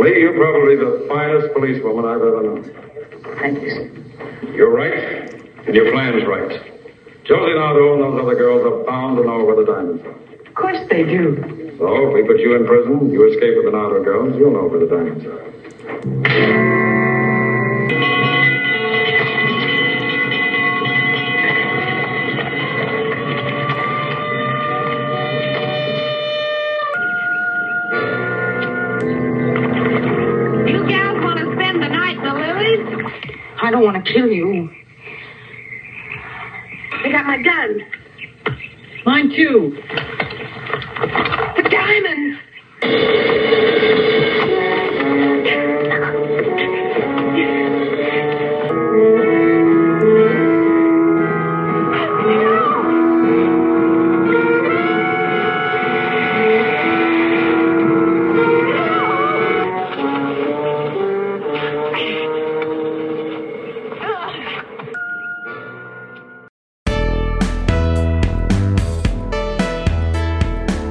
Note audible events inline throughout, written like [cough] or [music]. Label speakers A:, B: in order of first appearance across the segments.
A: Lee, you're probably the finest policewoman I've ever known.
B: Thank you, sir.
A: You're right, and your plan's right. Josie Nardo and those other girls are bound to know where the diamonds are.
B: Of course they do.
A: So if we put you in prison, you escape with the Nardo girls, you'll know where the diamonds are.
B: I don't want to kill you.
C: I got my gun.
B: Mine too.
C: The diamonds.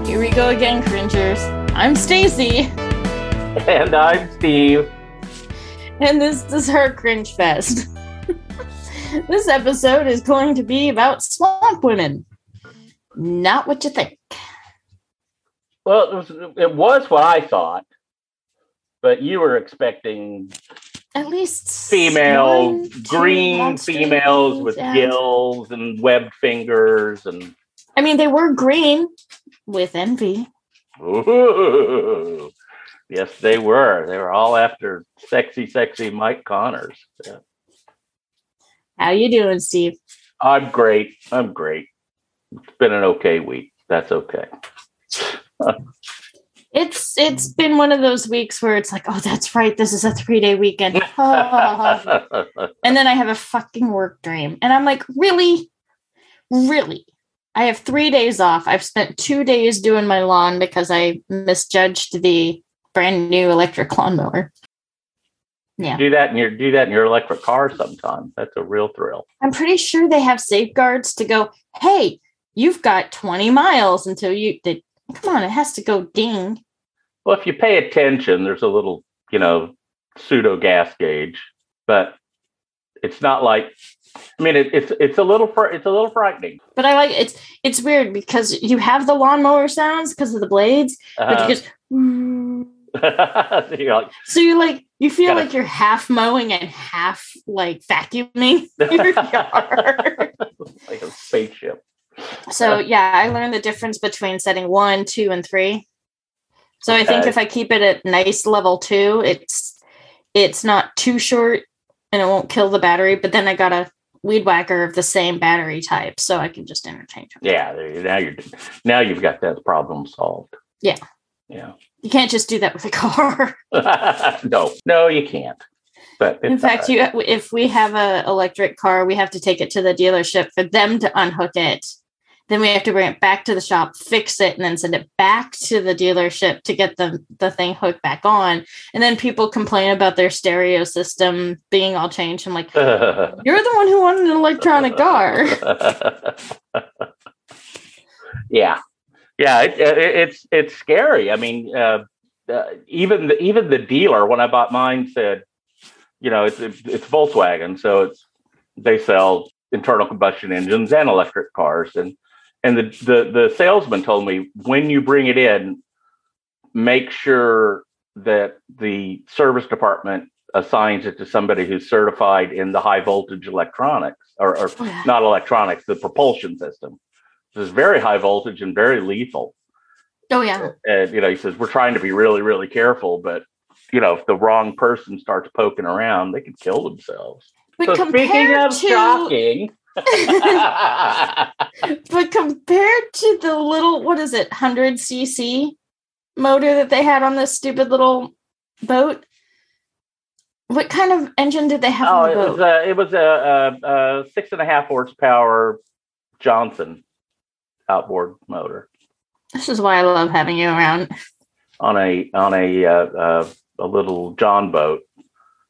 D: Here we go again, cringers. I'm Stacy, [laughs]
E: And I'm Steve.
D: and this is her cringe fest. [laughs] this episode is going to be about swamp women. Not what you think.
E: Well, it was, it was what I thought, but you were expecting
D: At least
E: female, green females with
D: and-
E: gills and webbed fingers and.
D: I mean, they were green with envy.
E: Ooh. Yes, they were. They were all after sexy, sexy Mike Connors. Yeah.
D: How you doing, Steve?
E: I'm great. I'm great. It's been an okay week. That's okay.
D: It's it's been one of those weeks where it's like, oh, that's right, this is a three day weekend. Ah. [laughs] and then I have a fucking work dream. And I'm like, really? Really? I have three days off. I've spent two days doing my lawn because I misjudged the brand new electric [laughs] lawnmower. Yeah.
E: do that in your do that in your electric car sometimes. That's a real thrill.
D: I'm pretty sure they have safeguards to go, hey, you've got 20 miles until you did. Come on, it has to go ding.
E: Well, if you pay attention, there's a little, you know, pseudo gas gauge, but it's not like. I mean, it, it's it's a little fr- it's a little frightening.
D: But I like it's it's weird because you have the lawnmower sounds because of the blades, but
E: Uh,
D: you just mm. [laughs]
E: you're like,
D: so you're like you feel
E: Gotta-
D: like you're half mowing and half like vacuuming [laughs] [laughs] your yard.
E: like a spaceship.
D: So yeah, I learned the difference between setting one, two, and three. So I think if I keep it at nice level two, it's it's not too short and it won't kill the battery. But then I got a weed whacker of the same battery type, so I can just interchange them.
E: Yeah, there now you're now you've got that problem solved.
D: Yeah.
E: Yeah.
D: You can't just do that with a car. [laughs] [laughs]
E: no, no, you can't. But
D: In fact,
E: right.
D: you if we have a electric car, we have to take it to the dealership for them to unhook it. Then we have to bring it back to the shop, fix it, and then send it back to the dealership to get the the thing hooked back on. And then people complain about their stereo system being all changed. I'm like, [laughs] you're the one who wanted an electronic car. [laughs]
E: yeah, yeah, it, it, it's it's scary. I mean, uh, uh, even the, even the dealer when I bought mine said, you know, it's it's, it's Volkswagen, so it's they sell internal combustion engines and electric cars, and and the the the salesman told me when you bring it in, make sure that the service department assigns it to somebody who's certified in the high voltage electronics or, or
D: Oh, yeah.
E: not electronics, the propulsion system. This is very high voltage and very lethal.
D: Oh yeah.
E: And you know, he says we're trying to be really, really careful, but you know, if the wrong person starts poking around, they could kill themselves.
D: But
E: so speaking
D: compared
E: of
D: to
E: shocking, [laughs]
D: but compared to the little what is it, hundred cc motor that they had on this stupid little boat, what kind of engine did they have
E: oh,
D: on
E: it was a, it was a, a, a six and a half horsepower Johnson outboard motor
D: this is why I love having you around.
E: on a on a uh, uh, a little John boat.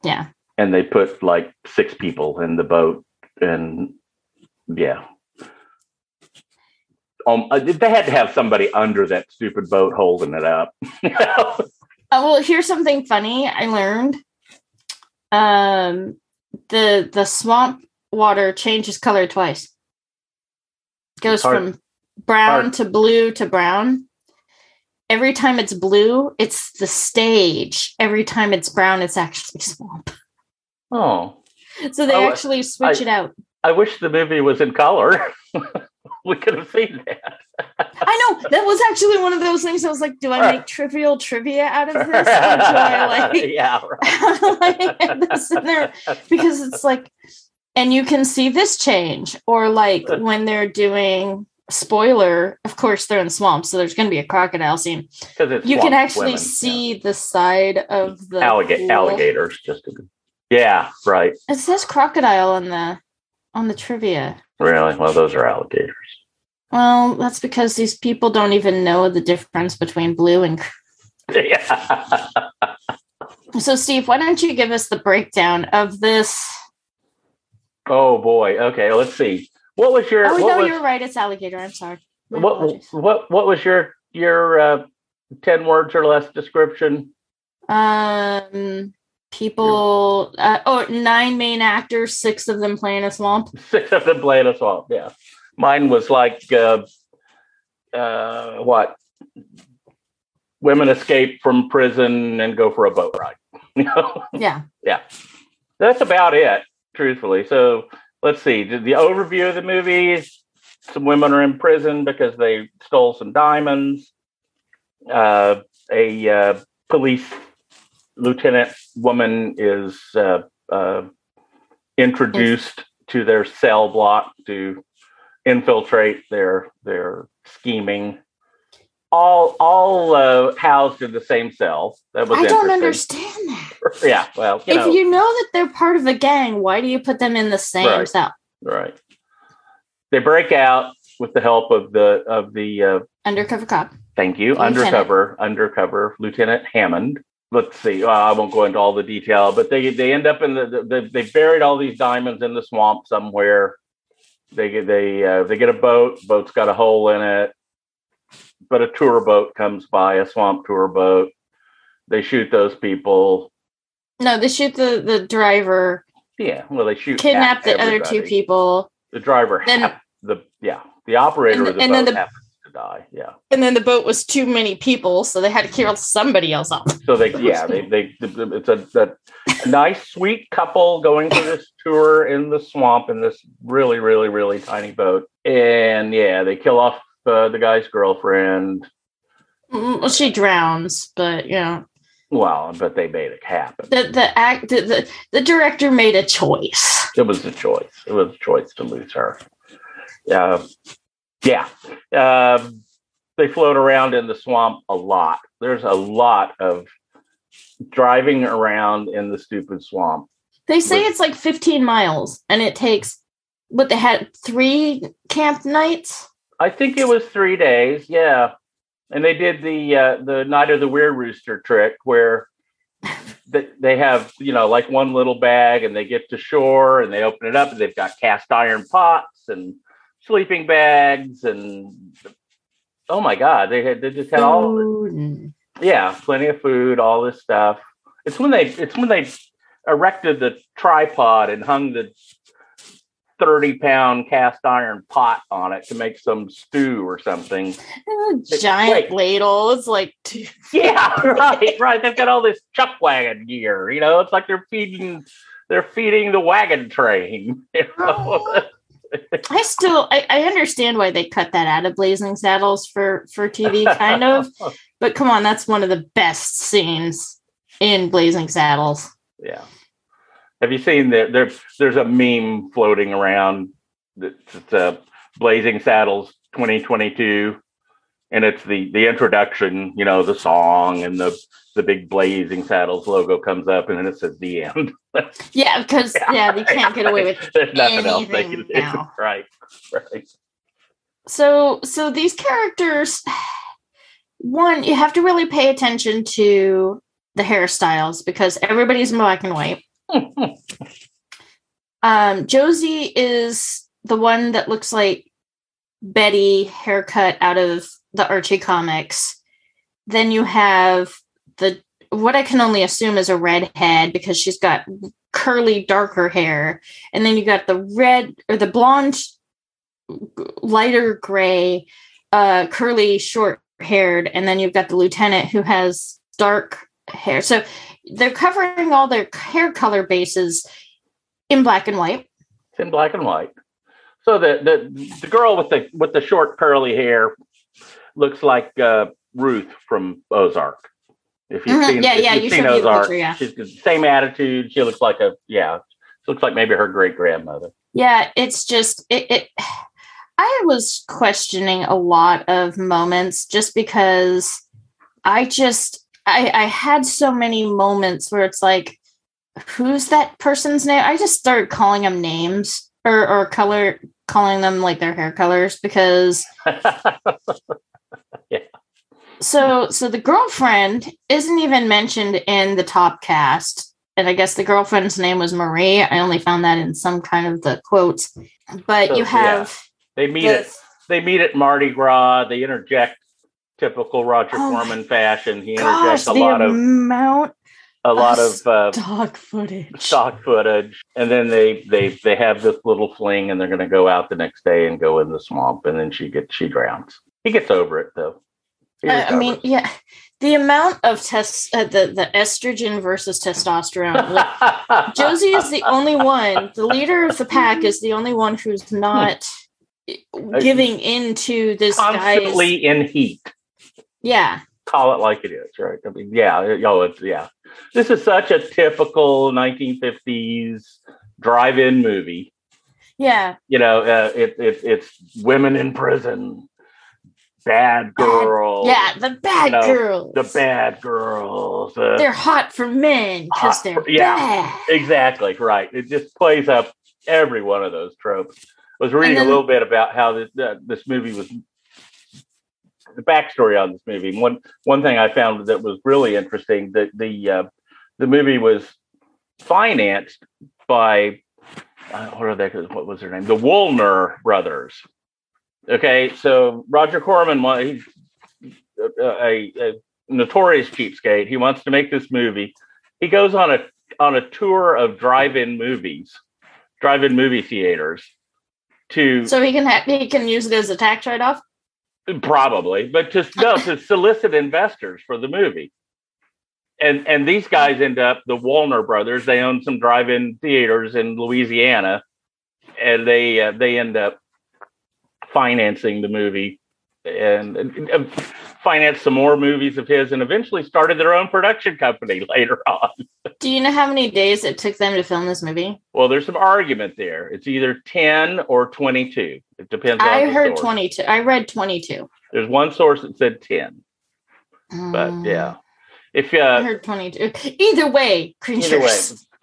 D: Yeah.
E: and they put like six people in the boat and yeah um uh, they had to have somebody under that stupid boat holding it up [laughs]
D: Uh, well, here's something funny I learned. Um, the the swamp water changes color twice. Goes
E: Hard-
D: from brown
E: hard.
D: to blue to brown. Every time it's blue, it's the stage. Every time it's brown, it's actually swamp.
E: Oh,
D: So they
E: Oh,
D: actually switch
E: I-
D: it out.
E: I wish the movie was in color. [laughs] we could have seen that.
D: I know that was actually one of those things. I was like, do I make trivial trivia out of this, or do I [laughs] like
E: yeah, [laughs]
D: like add this in there because it's like and you can see this change or like when they're doing spoiler of course they're in swamps so there's going to be a crocodile scene
E: because
D: you can actually
E: women,
D: see the side of the
E: yeah.
D: Pool.
E: alligators. Just to, yeah, right.
D: it says crocodile on the on the trivia
E: Really? Well, those are alligators.
D: well that's because these people don't even know the difference between blue and
E: yeah. [laughs]
D: so steve why don't you give us the breakdown of this
E: Oh boy. Okay. Let's see. What was your?
D: oh no
E: was,
D: you're right it's alligator i'm sorry My
E: what
D: apologies.
E: what what was your your uh, ten words or less description?
D: Um, people. Uh, oh, nine main actors. Six of them playing a swamp. [laughs]
E: Six of them playing a swamp. Yeah, mine was like uh, uh, what? Women escape from prison and go for a boat ride. [laughs] You know,
D: Yeah.
E: that's about it. Truthfully, so let's see. The, the overview of the movie: some women are in prison because they stole some diamonds. Uh, a uh, police lieutenant woman is uh, uh, introduced to their cell block to infiltrate their their scheming. All all uh, housed in the same cell. That was
D: I don't understand that. [laughs]
E: Yeah, well, you
D: if
E: know,
D: you know that they're part of a gang, why do you put them in the same
E: Right.
D: cell?
E: right. They break out with the help of the of the uh,
D: Undercover cop.
E: Thank you.
D: Lieutenant.
E: Undercover, undercover Lieutenant Hammond. Let's see. Uh, I won't go into all the detail, but they they end up in the, the, the they buried all these diamonds in the swamp somewhere. They get they uh, they get a boat. Boat's got a hole in it, but a tour boat comes by, a swamp tour boat. They shoot those people.
D: No, they shoot the the driver,
E: Yeah, well, they shoot
D: kidnap the other two people,
E: The driver,
D: Then-
E: hap- the yeah, the operator
D: And
E: of
D: the-
E: the
D: and then
E: boat
D: the-
E: to die. Yeah.
D: and then the boat was too many people, so they had to kill somebody else off.
E: So they, yeah, they, they, it's a, a, nice, sweet couple going to this tour in the swamp in this really, really, really tiny boat. And yeah, they kill off uh, the guy's girlfriend.
D: Mm, Well, she drowns, but you know,
E: Well, but they made it happen.
D: the the act the, the, the director made a choice.
E: It was a choice. It was a choice to lose her. Uh, yeah. Um they float around in the swamp a lot. There's a lot of driving around in the stupid swamp.
D: They say
E: With-
D: it's like 15 miles, and it takes what they had three camp nights.
E: I think it was three days. Yeah, and they did the uh, the night of the weird rooster trick where [laughs] they have you know like one little bag and they get to shore and they open it up and they've got cast iron pots and sleeping bags and oh my god they had they just had all
D: Food
E: yeah plenty of food all this stuff. It's when they it's when they erected the tripod and hung the 30 pound cast iron pot on it to make some stew or something.
D: giant
E: Wait.
D: ladle. It's like two. [laughs]
E: Yeah, right, right. They've got all this chuck wagon gear. You know, it's like they're feeding they're feeding the wagon train. you oh. know? [laughs] [laughs]
D: I still I, I understand why they cut that out of Blazing Saddles for for TV, kind of. [laughs] But come on, that's one of the best scenes in Blazing Saddles.
E: yeah. Have you seen that? There, there's there's a meme floating around. It's uh, Blazing Saddles 2022, and it's the the introduction. You know, the song and the the big Blazing Saddles logo comes up, and then it says the end. [laughs]
D: Yeah, because yeah, they can't get [laughs] away with
E: There's nothing else they can do.
D: now. [laughs]
E: Right, right.
D: so so these characters one you have to really pay attention to the hairstyles because everybody's in black and white um josie is the one that looks like betty haircut out of the archie comics then you have the what I can only assume is a redhead because she's got curly, darker hair, and then you got the red or the blonde, lighter gray, uh, curly, short haired, and then you've got the lieutenant who has dark hair. So they're covering all their hair color bases in black and white.
E: In black and white. So the the the girl with the with the short curly hair looks like uh, Ruth from Ozark. If you've
D: Mhm.
E: seen,
D: Yeah,
E: if
D: yeah,
E: you've
D: you
E: seen Ozark,
D: picture, yeah.
E: she's the same attitude. She looks like a yeah. Looks like maybe her great grandmother.
D: Yeah, it's just it, it I was questioning a lot of moments just because I just I I had so many moments where it's like who's that person's name? I just started calling them names or or color calling them like their hair colors because [laughs] yeah. so so the girlfriend isn't even mentioned in the top cast and i guess the girlfriend's name was marie i only found that in some kind of the quotes but
E: So,
D: you
E: yeah.
D: have
E: they meet
D: the-
E: at they meet at Mardi Gras. They interject typical Roger
D: Oh my
E: Corman fashion. He
D: gosh
E: interjects a
D: the
E: lot of
D: amount
E: a lot
D: of
E: uh,
D: dog footage
E: stock footage, and then they they they have this little fling, and they're going to go out the next day and go in the swamp, and then she gets she drowns. He gets over it though. He
D: I, mean yeah the amount of test uh, the the estrogen versus testosterone like, Josie is the only one. The leader of the pack is the only one who's not [laughs] giving in to this guy's.
E: constantly in heat.
D: Yeah,
E: Call it like it is, right? I mean, yeah, oh, it's yeah. This is such a typical 1950s drive-in movie.
D: yeah.
E: You know, uh, it, it it's women in prison, bad girls,
D: Yeah, the bad
E: you know,
D: girls.
E: the bad girls. uh,
D: They're hot for men because they're
E: for- yeah.
D: bad.
E: Exactly right. It just plays up every one of those tropes. I was reading
D: then-
E: a little bit about how this uh, this movie was the backstory on this movie. One one thing I found that was really interesting that the uh, the movie was financed by uh, what are they? What was their name? The Woolner brothers. Okay, so Roger Corman, he's a, a, a notorious cheapskate. He wants to make this movie. He goes on a on a tour of drive-in movies, drive-in movie theaters, to
D: So he can ha- he can use it as a tax write off.
E: Probably, but to no to [laughs] solicit investors for the movie. And and these guys end up the Woolner brothers. They own some drive-in theaters in Louisiana, and they uh, they end up financing the movie and, and uh, financed some more movies of his, and eventually started their own production company [laughs] later on.
D: Do you know how many days it took them to film this movie?
E: Well, there's some argument there. It's either 10 or 22. It depends
D: I heard
E: source.
D: twenty two. I read twenty two.
E: There's one source that said 10, but yeah. If
D: I
E: uh,
D: heard twenty two. Either way, creatures.
E: either way,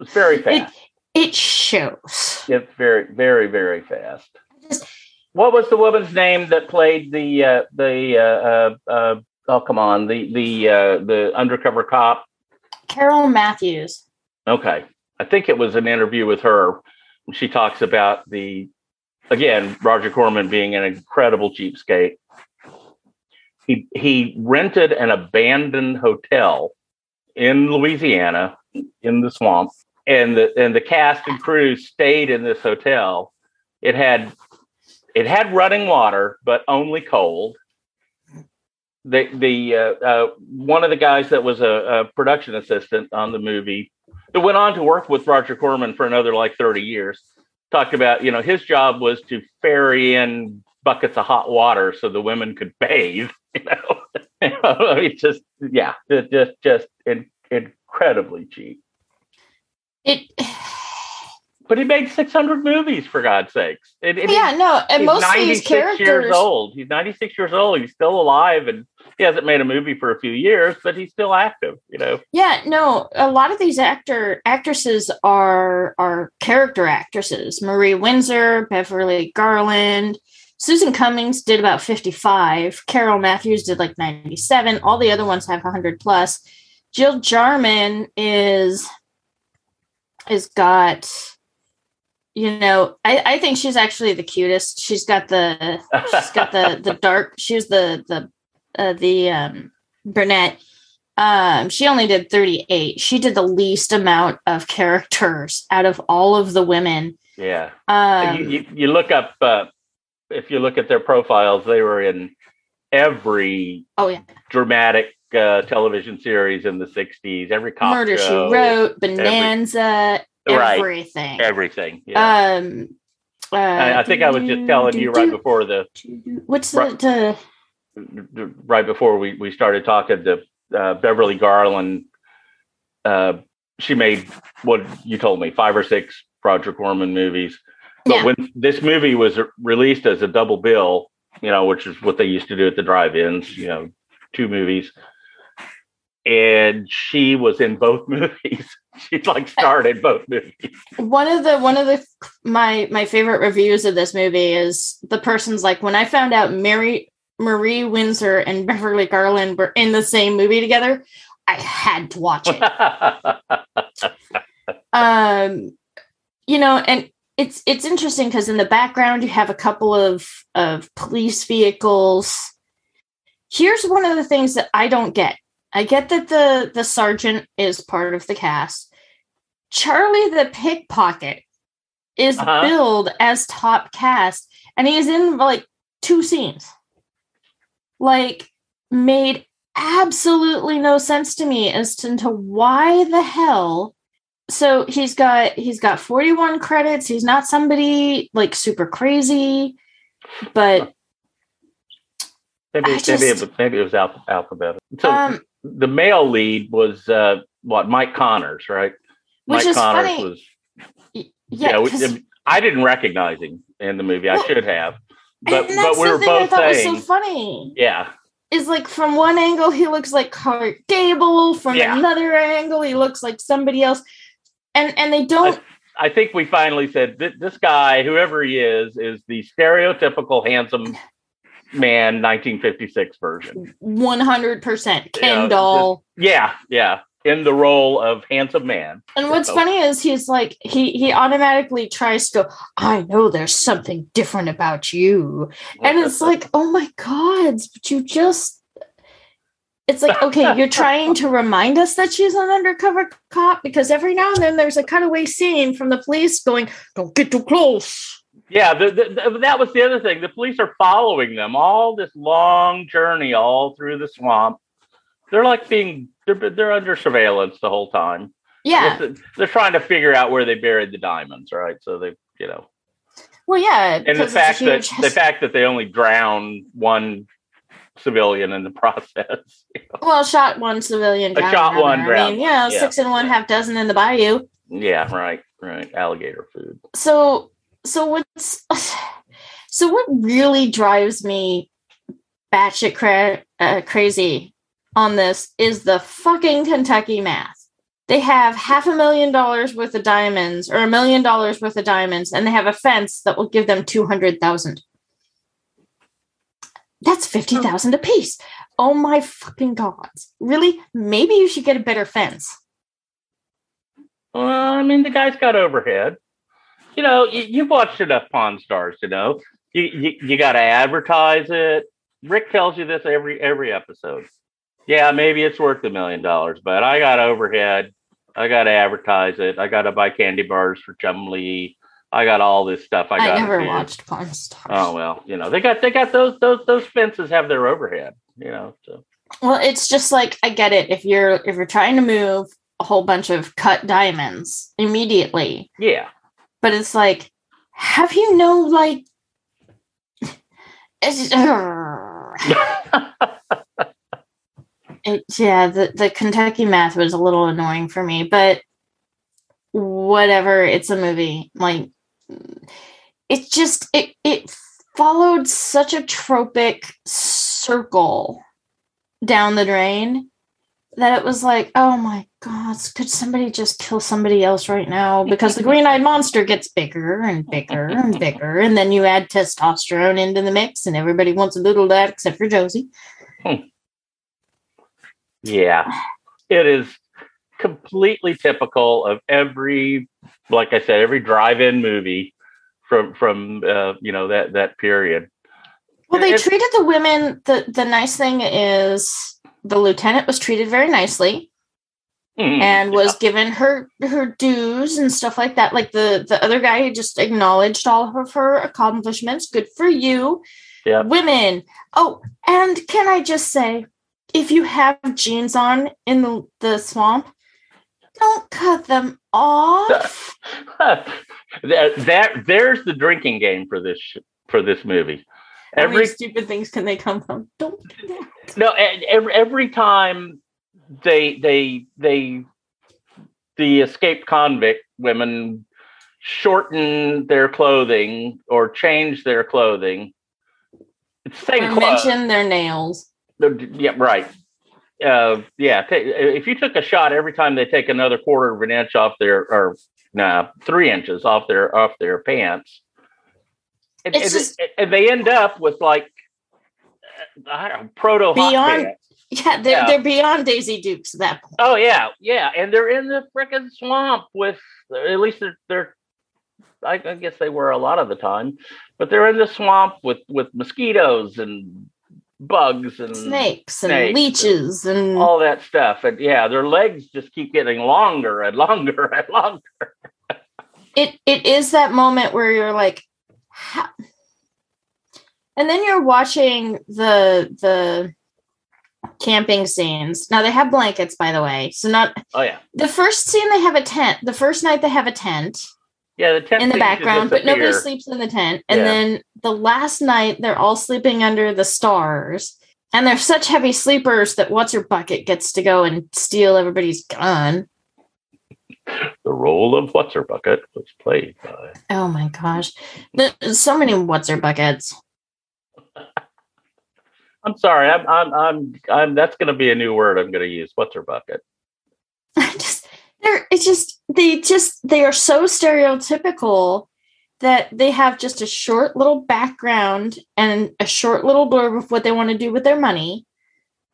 E: it's very fast.
D: It shows.
E: It's very, very, very fast. What was the woman's name that played the uh, the uh, uh, uh, oh come on the the uh, the undercover cop?
D: Carole Mathews.
E: Okay, I think it was an interview with her. She talks about the again Roger Corman being an incredible cheapskate. He he rented an abandoned hotel in Louisiana in the swamp, and the and the cast and crew stayed in this hotel. It had it had running water, but only cold. The the uh, uh, one of the guys that was a, a production assistant on the movie that went on to work with Roger Corman for another like 30 years. Talked about, you know, his job was to ferry in buckets of hot water so the women could bathe, [laughs] you know. [laughs] it's just yeah, just just, in, incredibly cheap.
D: It.
E: But he made 600 movies for God's sakes.
D: Yeah, no, and most of these
E: 96
D: characters.
E: years old. He's 96 years old. He's still alive and he hasn't made a movie for a few years, but he's still active, you know.
D: Yeah, no, a lot of these actor actresses are are character actresses. Marie Windsor, Beverly Garland, Susan Cummings did about 55. Carole Mathews did like 97. All the other ones have 100 plus. Jil Jarmyn is is got you know, I, I think she's actually the cutest. She's got the she's got the the [laughs] dark she's the the uh, the um brunette Um, she only did 38. She did the least amount of characters out of all of the women.
E: Yeah.
D: Um,
E: you, you, you look up uh, if you look at their profiles, they were in every
D: oh yeah,
E: dramatic uh, television series in the '60s. Every cop
D: Murder
E: show,
D: She Wrote, Bonanza,
E: Right.
D: everything.
E: everything. Yeah.
D: Um, uh,
E: I, I think I was just telling you right before the
D: What's the,
E: Right.
D: the
E: right before we, we started talking to uh, Beverly Garland. Uh, she made what you told me five or six Roger Corman movies. But
D: Yeah.
E: when this movie was released as a double bill, you know, which is what they used to do at the drive-ins, you know, two movies, and she was in both [laughs] movies. [laughs] she like started both movies.
D: one of the one of the my my favorite reviews of this movie is the person's like when I found out Mary Marie Windsor and Beverly Garland were in the same movie together, I had to watch it. [laughs] um you know and it's it's interesting because in the background you have a couple of of police vehicles here's one of the things that i don't get i get that the the sergeant is part of the cast charlie the pickpocket is
E: Uh-huh.
D: billed as top cast and he is in like two scenes like made absolutely no sense to me as to, to why the hell so he's got he's got 41 credits he's not somebody like super crazy but
E: maybe
D: I
E: maybe, it was, maybe it was alph- alphabetical. So
D: um
E: the male lead was uh, what Mike Connors, right?
D: Which
E: Mike
D: is
E: Connors
D: funny.
E: was
D: yeah,
E: yeah. we- I didn't recognize him in the movie. I should have, but
D: and
E: but we
D: the
E: were
D: I
E: both
D: thought
E: saying,
D: was so funny
E: yeah,
D: is like from one angle he looks like Clark Gable, from
E: Yeah.
D: another angle he looks like somebody else, and and they don't
E: I think we finally said this guy, whoever he is, is the stereotypical handsome man 1956 version.
D: one hundred percent
E: Yeah,
D: doll.
E: Yeah, yeah, in the role of handsome man.
D: And what's
E: So-
D: funny is he's like he he automatically tries to go. I know there's something different about you, and [laughs] it's like, oh my god, but you just. It's like okay, you're trying to remind us that she's an undercover cop because every now and then there's a cutaway scene from the police going, "Don't get too close."
E: Yeah, the, the, that was the other thing. The police are following them all this long journey, all through the swamp. They're like being they're they're under surveillance the whole time.
D: Yeah,
E: They're, they're trying to figure out where they buried the diamonds, right? So they, you know,
D: well, yeah,
E: and the
D: because it's a
E: fact that
D: huge-
E: the [laughs] fact that they only drown one civilian in the [laughs] process.
D: well, shot one civilian,
E: shot one,
D: I
E: drowned
D: mean, yeah,
E: one. Yeah.
D: six and one, half dozen in the bayou.
E: yeah, right, right. Alligator food.
D: so so what's so what really drives me batshit cra- uh, crazy on this is the fucking Kentucky math. They have half a million dollars worth of diamonds or a million dollars worth of diamonds, and they have a fence that will give them two hundred thousand. That's fifty thousand apiece. Oh my fucking gods! Really? Maybe you should get a better fence.
E: Well, I mean, the guy's got overhead. You know, you, you've watched enough Pawn Stars to know you you, you got to advertise it. Rick tells you this every every episode. Yeah, maybe it's worth a million dollars, but I got overhead. I got to advertise it. I got to buy candy bars for Chumlee. I got all this stuff. I,
D: I,
E: got
D: never watched Pawn Stars.
E: Oh well, you know they got they got those those those fences have their overhead. You know, so
D: Well, it's just like I get it. If you're if you're trying to move a whole bunch of cut diamonds immediately,
E: yeah.
D: But it's like, have you no like? It's, [laughs] it, yeah, the the Kentucky math was a little annoying for me, but whatever. It's a movie. Like, it just it it followed such a tropic circle down the drain that it was like, oh my god, could somebody just kill somebody else right now? Because the green eyed monster gets bigger and bigger and [laughs] bigger, and then you add testosterone into the mix, and everybody wants a little that except for Josie.
E: Yeah, it is completely typical of every, like I said, every drive-in movie from from uh, you know that that period.
D: Well, they
E: It's-
D: treated the women. the The nice thing is the lieutenant was treated very nicely
E: Mhm.
D: and was given her her dues and stuff like that. Like the the other guy just acknowledged all of her accomplishments. Good for you,
E: Yeah.
D: women. Oh, and can I just say, if you have jeans on in the the swamp, don't cut them off. [laughs]
E: that, that there's the drinking game for this for this movie.
D: How many
E: Every
D: stupid things can they come from? Don't do that.
E: no, every, every time they they they the escaped convict women shorten their clothing or change their clothing. It's the same
D: Or
E: clothes.
D: mention their nails.
E: Yeah, right. Uh, yeah, if you took a shot every time they take another quarter of an inch off their, or nah, three inches off their off their pants, and,
D: It's
E: and-
D: just-
E: and they end up with like uh, I don't know, proto
D: Beyond-. [laughs] Yeah, they're
E: Yeah.
D: they're beyond Daisy Dukes at that point.
E: Oh yeah, yeah, and they're in the frickin' swamp with at least they're they're. I, I guess they were a lot of the time, but they're in the swamp with with mosquitoes and bugs and
D: Snakes and
E: snakes and
D: leeches and
E: all that stuff. And yeah, their legs just keep getting longer and longer [laughs] and longer.
D: it it is that moment where you're like how? and then you're watching the the camping scenes now they have blankets by the way so not
E: Oh yeah,
D: the first scene they have a tent the first night they have a tent
E: yeah. The tent
D: in the background but nobody sleeps in the tent and
E: Yeah.
D: then the last night they're all sleeping under the stars and they're such heavy sleepers that what's her bucket gets to go and steal everybody's gun
E: The role of what's her bucket was played by.
D: Oh my gosh. There's so many what's her buckets. [laughs]
E: I'm sorry. I'm I'm I'm, I'm that's going to be a new word I'm going to use. What's her bucket? [laughs]
D: I just they're it's just they just they are so stereotypical that they have just a short little background and a short little blurb of what they want to do with their money.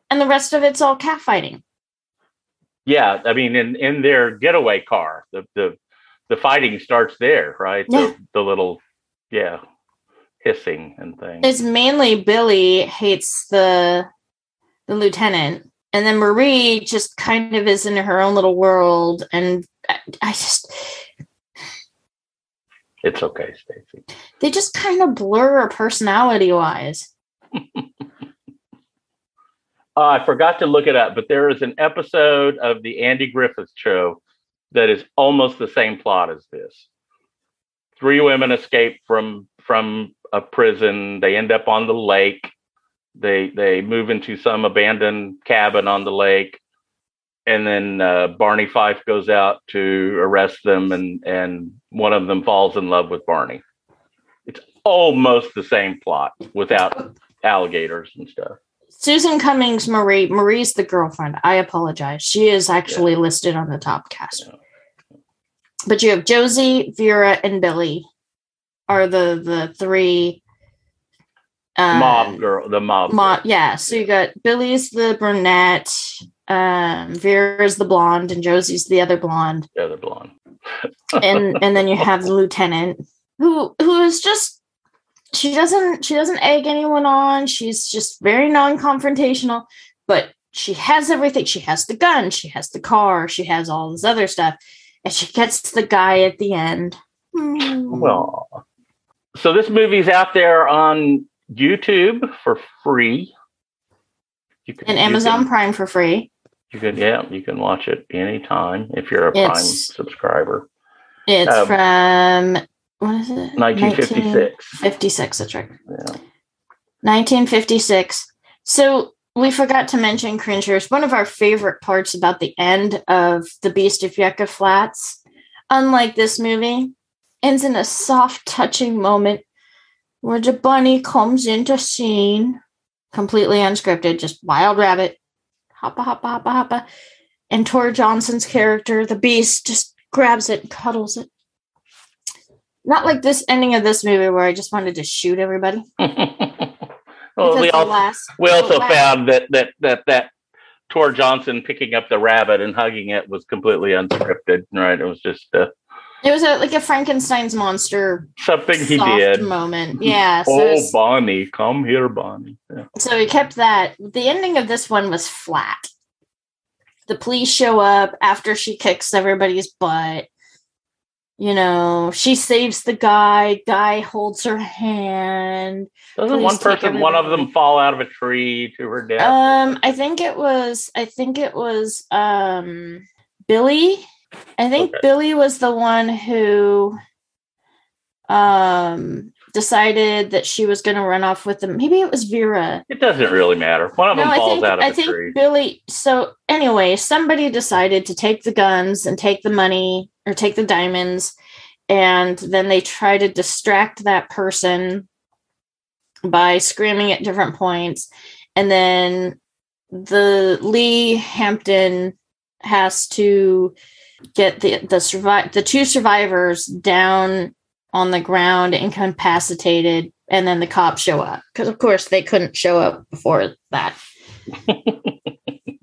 D: And the rest of it's all catfighting.
E: Yeah, I mean, in in their getaway car, the the the fighting starts there, right?
D: Yeah.
E: The, the little yeah, hissing and things.
D: It's mainly Billy hates the the lieutenant. And then Marie just kind of is in her own little world. And I, I just
E: It's okay, Stacy.
D: they just kind of blur personality wise. [laughs]
E: Uh, I forgot to look it up, but there is an episode of the Andy Griffith Show that is almost the same plot as this. Three women escape from from a prison. They end up on the lake. They they move into some abandoned cabin on the lake, and then uh, Barney Fife goes out to arrest them, and and one of them falls in love with Barney. It's almost the same plot without [laughs] alligators and stuff.
D: Susan Cummings Marie. Marie's the girlfriend. I apologize. She is actually listed on the top cast. But you have Josie, Vera, and Billy are the the three um,
E: mob girl, the mob.
D: Mo- yeah, so you got Billy's the brunette, um, Vera's the blonde, and Josie's the other blonde.
E: the other blonde.
D: and and then you have the [laughs] lieutenant who who is just she doesn't she doesn't egg anyone on she's just very non-confrontational but she has everything she has the gun she has the car she has all this other stuff and she gets the guy at the end Hmm.
E: Well, so this movie's out there on YouTube for free. You can
D: and
E: you
D: amazon
E: can-
D: prime for free
E: You can, yeah, you can watch it anytime if you're a Prime subscriber.
D: it's
E: Um,
D: from what is it
E: 1956.
D: 56 that's right
E: Yeah.
D: 1956. So we forgot to mention cringers. One of our favorite parts about the end of The Beast of Yucca Flats, unlike this movie, ends in a soft, touching moment where the bunny comes into scene, completely unscripted, just wild rabbit, hoppa, hoppa, hoppa, hoppa. And Tor Johnson's character, the beast, just grabs it and cuddles it. Not like this ending of this movie where I just wanted to shoot everybody. [laughs]
E: well, we also
D: last-
E: we also
D: last-
E: found that that that that Tor Johnson picking up the rabbit and hugging it was completely unscripted. Right? It was just uh,
D: It was a, like a Frankenstein's monster
E: Something he did.
D: moment. Yeah. So,
E: oh,
D: it's-
E: Bonnie, come here, Bonnie. Yeah.
D: so he kept that. The ending of this one was flat. The police show up after she kicks everybody's butt. You know, she saves the guy. Guy holds her hand.
E: Doesn't one person, one of them, fall out of a tree to her death?
D: Um, I think it was. I think it was. Um, Billy. I think
E: Okay.
D: Billy was the one who, um, decided that she was going to run off with them. Maybe it was Vera.
E: it doesn't really matter. One of them falls
D: think
E: out of
D: I
E: a
D: think
E: tree.
D: Billy. So anyway, somebody decided to take the guns and take the money or take the diamonds, and then they try to distract that person by screaming at different points, and then the Lee Hampton has to get the the survive the two survivors down on the ground incapacitated and then the cops show up. Because of course they couldn't show up before that. [laughs]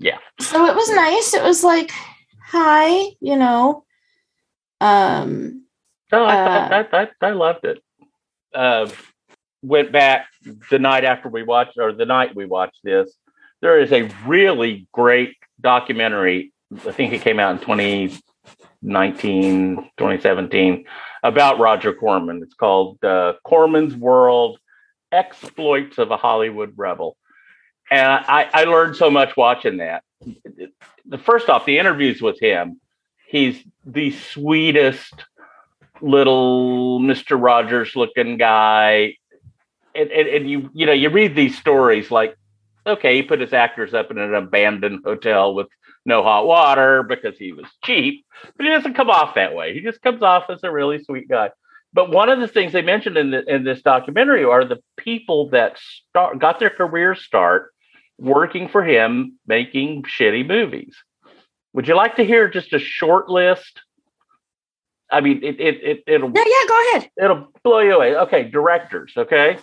E: Yeah.
D: so it was nice. It was like hi you know um
E: No, I,
D: Uh,
E: I, I, I loved it. Uh, went back the night after we watched, or the night we watched this. There is a really great documentary. I think it came out in 2019, 2017, about Roger Corman. It's called uh, Corman's World Exploits of a Hollywood Rebel. And I, I learned so much watching that. The first off, the interviews with him, he's the sweetest little Mr. Rogers looking guy. And, and, and you you know you read these stories like okay he put his actors up in an abandoned hotel with no hot water because he was cheap but he doesn't come off that way he just comes off as a really sweet guy but one of the things they mentioned in the, in this documentary are the people that start got their career start working for him making shitty movies would you like to hear just a short list I mean, it it, it it'll
D: yeah yeah go ahead
E: it'll blow you away. Okay, directors. Okay,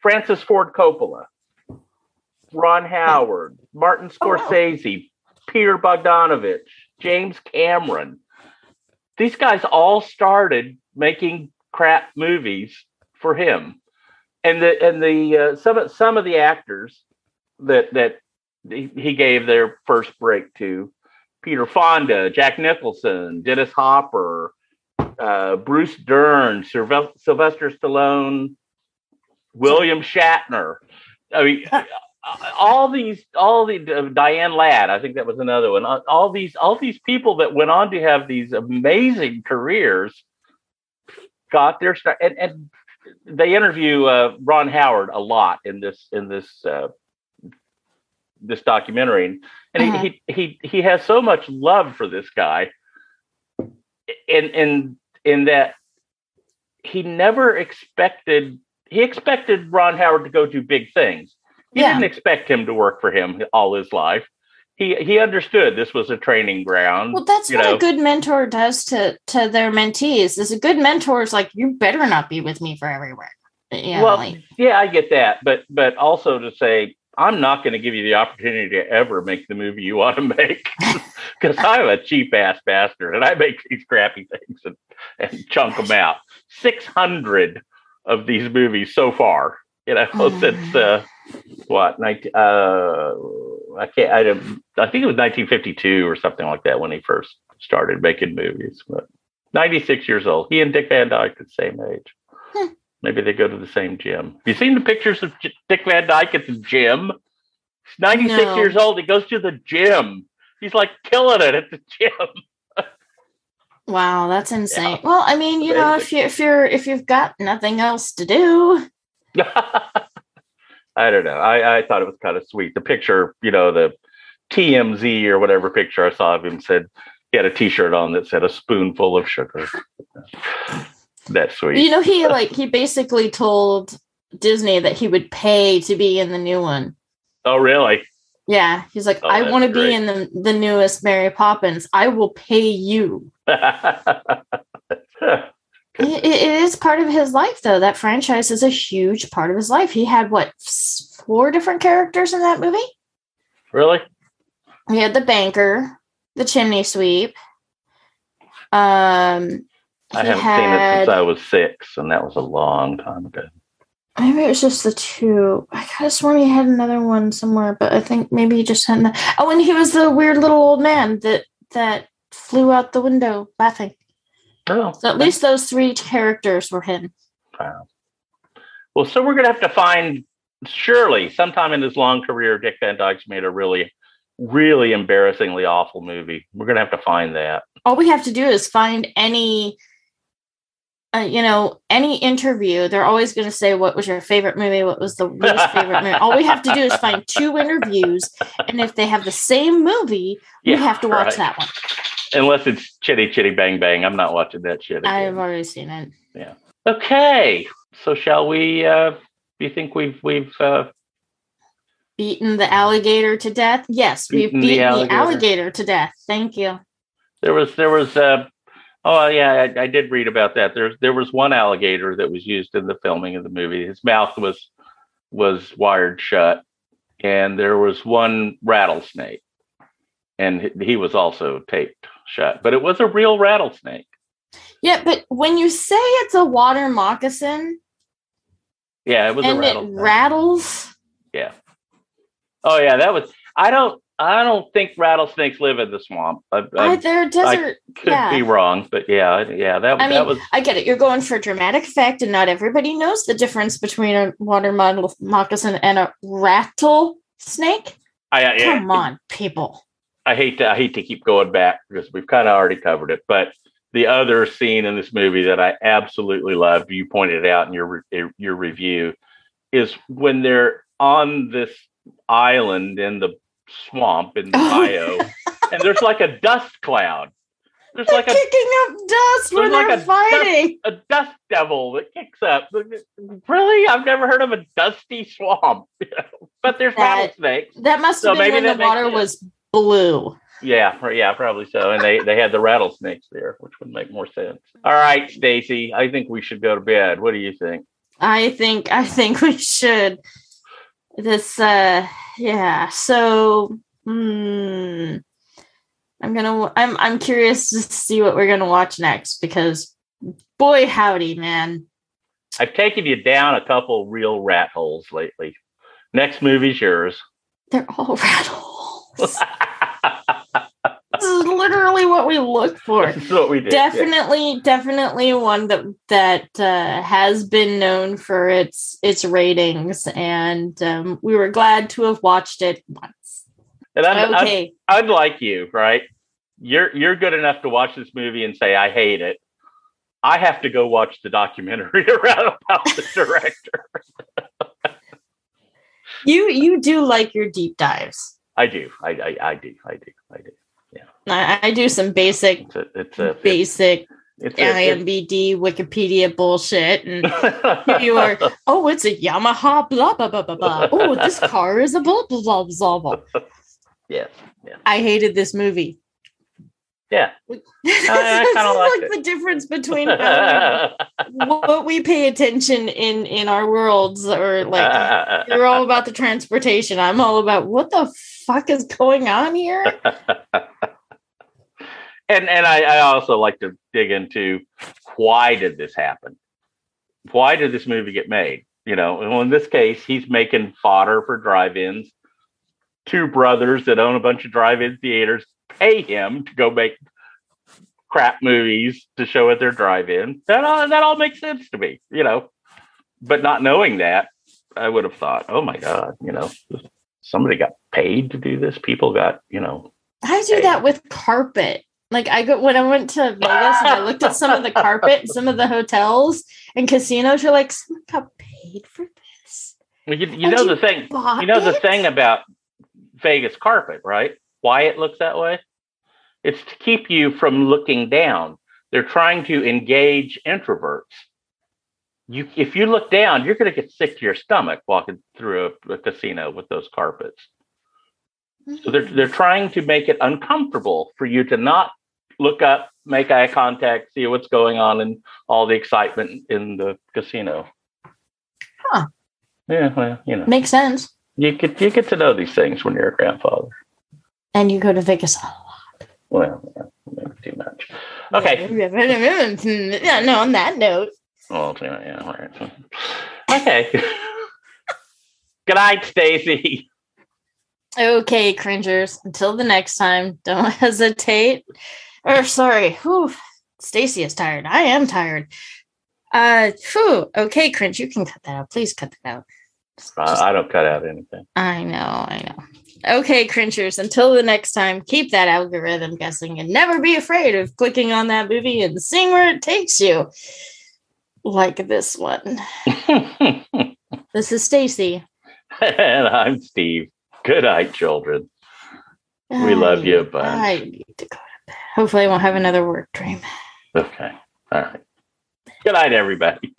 E: Francis Ford Coppola, Ron Howard, Martin
D: Oh, wow.
E: Scorsese, Peter Bogdanovich, James Cameron. These guys all started making crap movies for him, and the and the uh, some of- some of the actors that that he he gave their first break to. Peter Fonda, Jack Nicholson, Dennis Hopper, uh, Bruce Dern, Sylve- Sylvester Stallone, William Shatner. I mean, [laughs] all these, all the uh, Diane Ladd. I think that was another one. All, all these, all these people that went on to have these amazing careers got their start, and, and they interview uh, Ron Howard a lot in this in this uh, this documentary, and
D: Uh-huh.
E: he, he he he has so much love for this guy, in in in that he never expected he expected Ron Howard to go do big things. He
D: Yeah.
E: didn't expect him to work for him all his life. He he understood this was a training ground.
D: well that's what
E: know.
D: a good mentor does to to their mentees is a good mentor is like you better not be with me for everywhere yeah
E: well,
D: like,
E: yeah, I get that, but but also to say I'm not going to give you the opportunity to ever make the movie you want to make [laughs] because I'm a cheap ass bastard and I make these crappy things and, and chunk them out. Six hundred of these movies so far, you know,
D: Mm.
E: since uh, what 19, uh, I can't I, don't- I think it was 1952 or something like that when he first started making movies. But 96 years old. He and Dick Van Dyke the same age. Maybe they go to the same gym. Have you seen the pictures of J- Dick Van Dyke at the gym? He's 96
D: No.
E: years old. He goes to the gym. He's like killing it at the gym.
D: wow that's insane
E: Yeah.
D: well i mean you know if you if you're if you've got nothing else to do [laughs]
E: I don't know. I, I thought it was kind of sweet. The picture, you know, the TMZ or whatever picture I saw of him said he had a T-shirt on that said a spoonful of sugar. [laughs] That's sweet.
D: you know he like he basically told disney that he would pay to be in the new one
E: oh, really?
D: yeah he's like
E: Oh,
D: i want to be in the the newest mary poppins i will pay you [laughs] It, it is part of his life, though. That franchise is a huge part of his life. He had what four different characters in that movie.
E: really?
D: He had the banker, the chimney sweep, Um,
E: I haven't seen it since I was six, and that was a long time ago.
D: Maybe it was just the two. I could have sworn he had another one somewhere, but I think maybe he just had. An- oh, and he was the weird little old man that that flew out the window laughing.
E: Oh,
D: So at least those three characters were him.
E: Wow. Well, so we're going to have to find, surely, sometime in his long career, Dick Van Dyke's made a really, really embarrassingly awful movie. We're going to have to find that.
D: All we have to do is find any, uh, you know, any interview. They're always going to say, "What was your favorite movie? What was the least favorite movie?" All we have to do is find two interviews, and if they have the same movie, we have to watch
E: right.
D: that one.
E: Unless it's Chitty Chitty Bang Bang. I'm not watching that shit. Again.
D: I've already seen it. Yeah.
E: Okay. So shall we, uh, do you think we've, we've, uh,
D: Beaten the alligator to death. Yes, we've
E: Beaten
D: beaten
E: the
D: the
E: alligator.
D: alligator. to death. Thank you.
E: there was, there was, uh, oh yeah, I, I did read about that. There, there was one alligator that was used in the filming of the movie. His mouth was, was wired shut and there was one rattlesnake and he- was also taped shut, but it was a real rattlesnake.
D: Yeah, but when you say it's a water moccasin
E: Yeah, it was a
D: and it rattles, Yeah.
E: oh yeah, that was, I don't, I don't think rattlesnakes live in the swamp. I, I
D: I, they're desert.
E: Could
D: yeah.
E: be wrong, but yeah, yeah, that,
D: I
E: that
D: mean,
E: was,
D: I get it. You're going for dramatic effect, and not everybody knows the difference between a water mo- moccasin and a rattlesnake.
E: I, I,
D: Come on, people.
E: I hate to I hate to keep going back because we've kind of already covered it, but the other scene in this movie that I absolutely loved, you pointed out in your your review, is when they're on this island in the swamp in the
D: Oh.
E: bayou, and there's like a dust cloud. There's
D: They're
E: like a
D: kicking up dust when
E: like
D: they're
E: a
D: fighting.
E: a dust devil that kicks up. Really, I've never heard of a dusty swamp. [laughs] but there's
D: That-
E: rattlesnakes.
D: That must
E: So
D: have been when the water was blue.
E: Yeah, yeah, probably so. And they they had the rattlesnakes there, which would make more sense. All right, Stacy, I think we should go to bed. What do you think?
D: I think I think we should. This uh yeah. So hmm, I'm gonna I'm I'm curious to see what we're gonna watch next because boy howdy man.
E: I've taken you down a couple real rat holes lately. Next movie's yours.
D: They're all [laughs] rat holes. [laughs] this is literally what we look for.
E: That's what we did. yeah.
D: definitely definitely one that that uh, has been known for its its ratings and um, we were glad to have watched it once
E: And I'm, I'm,
D: okay
E: unlike you, right? You're you're good enough to watch this movie and say I hate it. I have to go watch the documentary [laughs] around about the director. [laughs]
D: you you do like your deep dives
E: I do. I, I I do. I do. I do.
D: i, I do some basic
E: It's a it's a
D: basic
E: it's it's,
D: IMDb wikipedia bullshit and [laughs] you are oh it's a yamaha blah blah blah blah blah oh this car is a blah blah blah blah blah
E: yes.
D: i hated this movie
E: Yeah. [laughs]
D: This
E: I
D: is like
E: it.
D: the difference between how [laughs] um, what we pay attention in in our worlds or like [laughs] you're all about the transportation i'm all about what the fuck is going on here
E: and and I, I also like to dig into why did this happen? Why did this movie get made? You know, well, in this case, he's making fodder for drive-ins. Two brothers that own a bunch of drive-in theaters pay him to go make crap movies to show at their drive-in. That all that all makes sense to me, you know. But not knowing that, I would have thought, oh my god, you know, somebody got paid to do this. People got, you know,
D: i do that with carpet like i go when i went to vegas and i looked at some of the carpet some of the hotels and casinos you're like someone got paid for this
E: Well, you, you know the thing. You know the thing about Vegas carpet, right? Why it looks that way? It's to keep you from looking down. They're trying to engage introverts. You, if you look down, you're going to get sick to your stomach walking through a, a casino with those carpets. So they're they're trying to make it uncomfortable for you to not look up, make eye contact, see what's going on, and all the excitement in the casino.
D: Huh.
E: Yeah, well, you know.
D: makes sense
E: You get you get to know these things when you're a grandfather.
D: And you go to vegas
E: a lot. Well, maybe too much. Okay. [laughs]
D: yeah, no, on that note.
E: Well, yeah, yeah, all right. Okay. [laughs] Good night, Stacy.
D: Okay, cringers. Until the next time, don't [laughs] hesitate. Or sorry, whew, Stacy is tired. I am tired. Uh, whew, okay, cringe. You can cut that out. Please cut that out. Just-
E: Uh, I don't cut out anything.
D: I know, I know. Okay, cringers. Until the next time, keep that algorithm guessing and never be afraid of clicking on that movie and seeing where it takes you. Like this one. [laughs] This is Stacy.
E: and I'm Steve. Good night, children. We love you bunch.
D: I need to go to bed. Hopefully, I won't have another work dream.
E: Okay. All right. Good night, everybody.